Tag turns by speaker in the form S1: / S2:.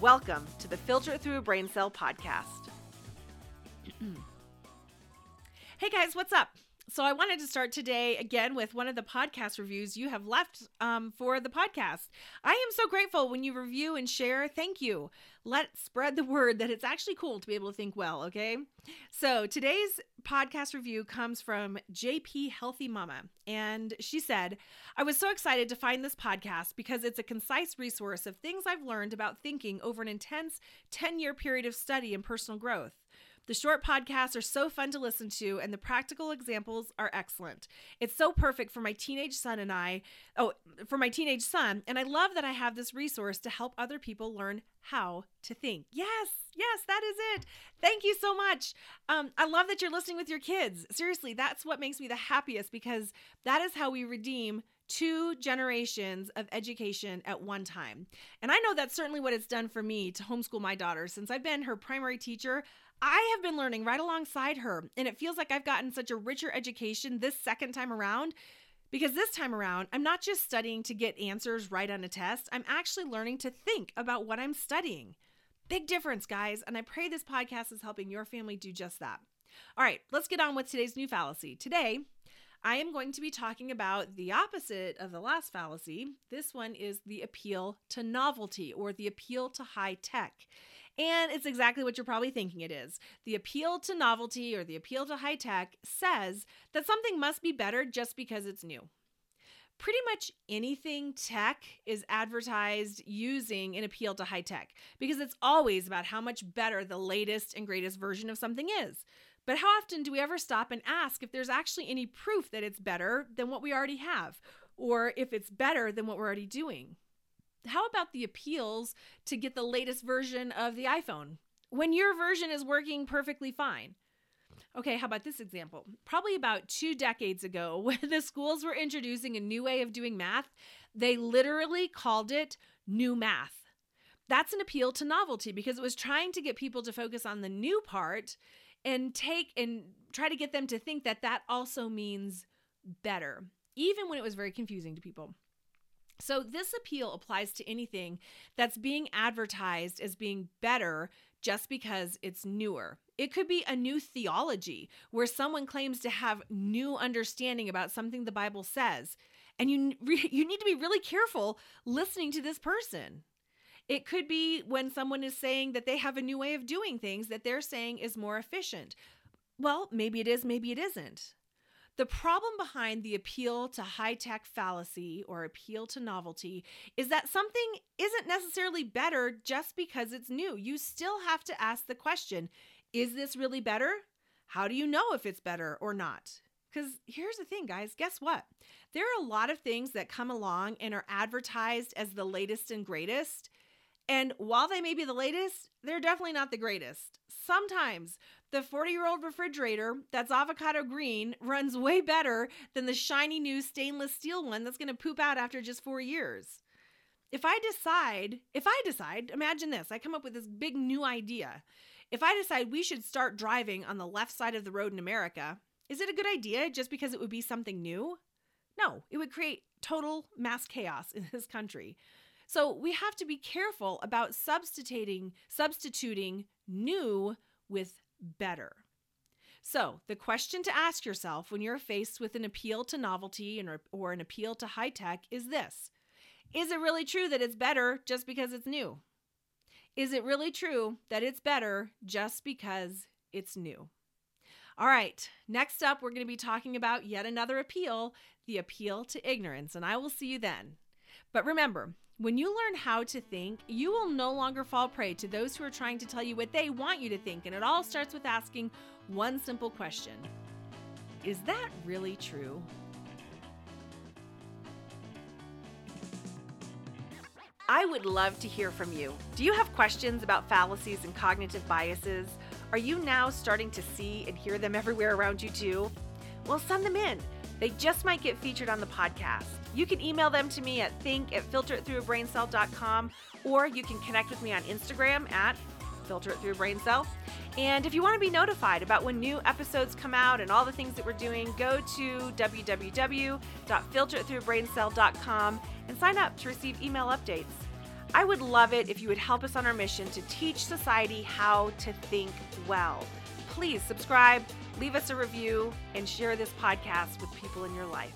S1: Welcome to the Filter Through a Brain Cell podcast. hey guys, what's up? So, I wanted to start today again with one of the podcast reviews you have left um, for the podcast. I am so grateful when you review and share. Thank you. Let's spread the word that it's actually cool to be able to think well, okay? So, today's podcast review comes from JP Healthy Mama, and she said, I was so excited to find this podcast because it's a concise resource of things I've learned about thinking over an intense 10 year period of study and personal growth. The short podcasts are so fun to listen to, and the practical examples are excellent. It's so perfect for my teenage son and I. Oh, for my teenage son, and I love that I have this resource to help other people learn how to think. Yes, yes, that is it. Thank you so much. Um, I love that you're listening with your kids. Seriously, that's what makes me the happiest because that is how we redeem two generations of education at one time. And I know that's certainly what it's done for me to homeschool my daughter. Since I've been her primary teacher, I have been learning right alongside her, and it feels like I've gotten such a richer education this second time around because this time around, I'm not just studying to get answers right on a test, I'm actually learning to think about what I'm studying. Big difference, guys, and I pray this podcast is helping your family do just that. All right, let's get on with today's new fallacy. Today, I am going to be talking about the opposite of the last fallacy. This one is the appeal to novelty or the appeal to high tech. And it's exactly what you're probably thinking it is. The appeal to novelty or the appeal to high tech says that something must be better just because it's new. Pretty much anything tech is advertised using an appeal to high tech because it's always about how much better the latest and greatest version of something is. But how often do we ever stop and ask if there's actually any proof that it's better than what we already have, or if it's better than what we're already doing? how about the appeals to get the latest version of the iPhone when your version is working perfectly fine? Okay, how about this example? Probably about two decades ago, when the schools were introducing a new way of doing math, they literally called it new math. That's an appeal to novelty because it was trying to get people to focus on the new part and take and try to get them to think that that also means better, even when it was very confusing to people. So, this appeal applies to anything that's being advertised as being better just because it's newer. It could be a new theology where someone claims to have new understanding about something the Bible says, and you you need to be really careful listening to this person. It could be when someone is saying that they have a new way of doing things that they're saying is more efficient. Well, maybe it is, maybe it isn't. The problem behind the appeal to high tech fallacy or appeal to novelty is that something isn't necessarily better just because it's new. You still have to ask the question is this really better? How do you know if it's better or not? Because here's the thing, guys guess what? There are a lot of things that come along and are advertised as the latest and greatest. And while they may be the latest, they're definitely not the greatest. Sometimes the 40 year old refrigerator that's avocado green runs way better than the shiny new stainless steel one that's going to poop out after just four years. If I decide, if I decide, imagine this I come up with this big new idea. If I decide we should start driving on the left side of the road in America, is it a good idea just because it would be something new? No, it would create total mass chaos in this country. So we have to be careful about substituting substituting new with better. So, the question to ask yourself when you're faced with an appeal to novelty or an appeal to high tech is this Is it really true that it's better just because it's new? Is it really true that it's better just because it's new? All right, next up, we're going to be talking about yet another appeal the appeal to ignorance, and I will see you then. But remember, when you learn how to think, you will no longer fall prey to those who are trying to tell you what they want you to think. And it all starts with asking one simple question Is that really true? I would love to hear from you. Do you have questions about fallacies and cognitive biases? Are you now starting to see and hear them everywhere around you too? Well, send them in. They just might get featured on the podcast. You can email them to me at think at filteritthroughabraincell.com or you can connect with me on Instagram at filter it through a brain cell. And if you want to be notified about when new episodes come out and all the things that we're doing, go to www.filteritthroughabraincell.com and sign up to receive email updates. I would love it if you would help us on our mission to teach society how to think well. Please subscribe, leave us a review, and share this podcast with people in your life.